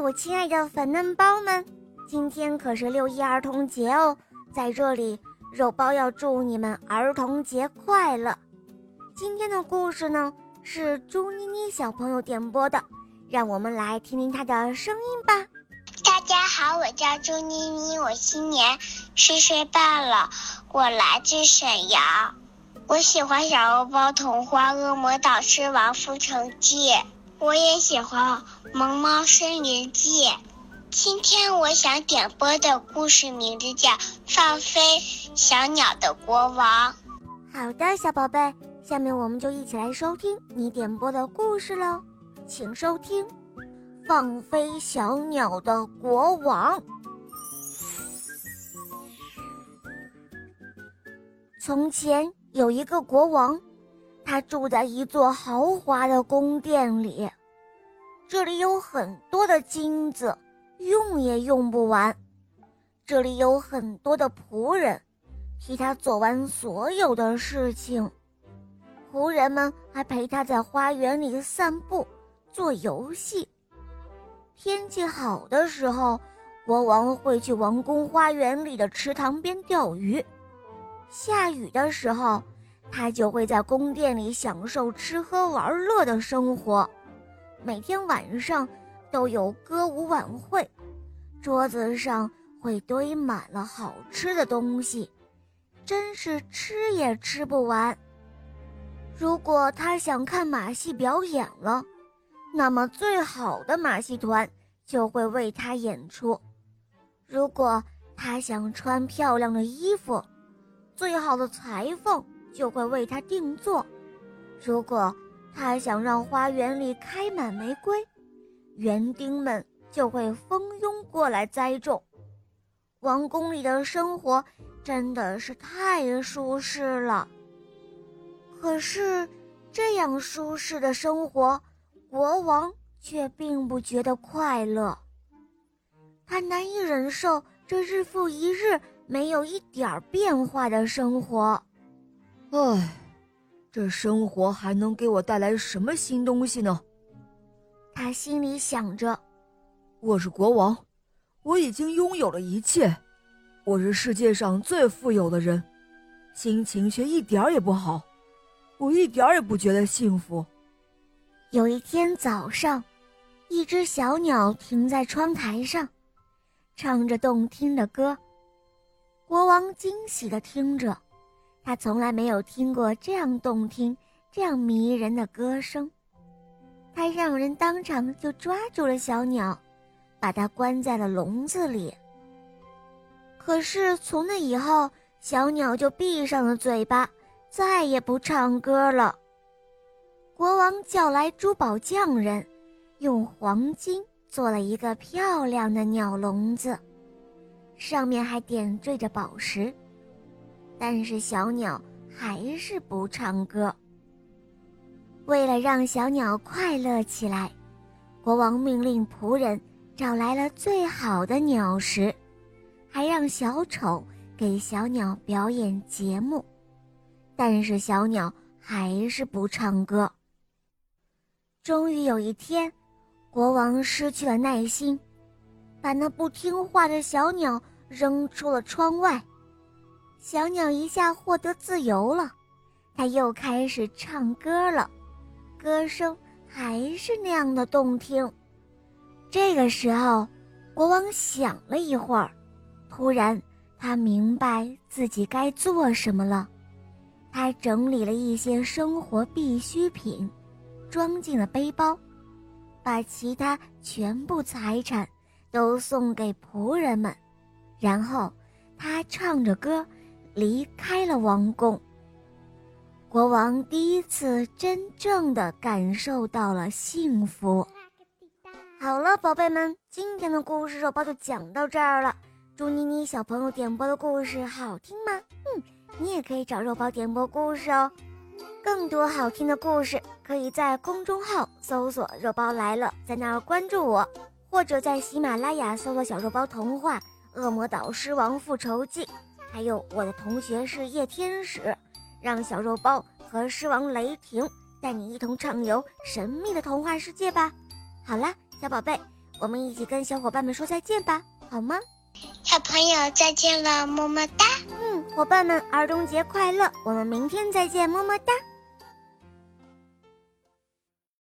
我亲爱的粉嫩包们，今天可是六一儿童节哦，在这里，肉包要祝你们儿童节快乐。今天的故事呢，是朱妮妮小朋友点播的，让我们来听听她的声音吧。大家好，我叫朱妮妮，我今年四岁半了，我来自沈阳，我喜欢小肉包童话《恶魔岛狮王复仇记》。我也喜欢《萌猫森林记》。今天我想点播的故事名字叫《放飞小鸟的国王》。好的，小宝贝，下面我们就一起来收听你点播的故事喽。请收听《放飞小鸟的国王》。从前有一个国王。他住在一座豪华的宫殿里，这里有很多的金子，用也用不完。这里有很多的仆人，替他做完所有的事情。仆人们还陪他在花园里散步、做游戏。天气好的时候，国王会去王宫花园里的池塘边钓鱼；下雨的时候，他就会在宫殿里享受吃喝玩乐的生活，每天晚上都有歌舞晚会，桌子上会堆满了好吃的东西，真是吃也吃不完。如果他想看马戏表演了，那么最好的马戏团就会为他演出；如果他想穿漂亮的衣服，最好的裁缝。就会为他定做。如果他想让花园里开满玫瑰，园丁们就会蜂拥过来栽种。王宫里的生活真的是太舒适了。可是，这样舒适的生活，国王却并不觉得快乐。他难以忍受这日复一日没有一点变化的生活。唉，这生活还能给我带来什么新东西呢？他心里想着：“我是国王，我已经拥有了一切，我是世界上最富有的人，心情却一点也不好，我一点也不觉得幸福。”有一天早上，一只小鸟停在窗台上，唱着动听的歌。国王惊喜地听着。他从来没有听过这样动听、这样迷人的歌声，他让人当场就抓住了小鸟，把它关在了笼子里。可是从那以后，小鸟就闭上了嘴巴，再也不唱歌了。国王叫来珠宝匠人，用黄金做了一个漂亮的鸟笼子，上面还点缀着宝石。但是小鸟还是不唱歌。为了让小鸟快乐起来，国王命令仆人找来了最好的鸟食，还让小丑给小鸟表演节目。但是小鸟还是不唱歌。终于有一天，国王失去了耐心，把那不听话的小鸟扔出了窗外。小鸟一下获得自由了，它又开始唱歌了，歌声还是那样的动听。这个时候，国王想了一会儿，突然他明白自己该做什么了。他整理了一些生活必需品，装进了背包，把其他全部财产都送给仆人们，然后他唱着歌。离开了王宫，国王第一次真正的感受到了幸福。好了，宝贝们，今天的故事肉包就讲到这儿了。祝妮妮小朋友点播的故事好听吗？嗯，你也可以找肉包点播故事哦。更多好听的故事，可以在公众号搜索“肉包来了”，在那儿关注我，或者在喜马拉雅搜索“小肉包童话《恶魔岛狮王复仇记》。还有我的同学是夜天使，让小肉包和狮王雷霆带你一同畅游神秘的童话世界吧。好啦，小宝贝，我们一起跟小伙伴们说再见吧，好吗？小朋友再见了，么么哒。嗯，伙伴们，儿童节快乐！我们明天再见，么么哒。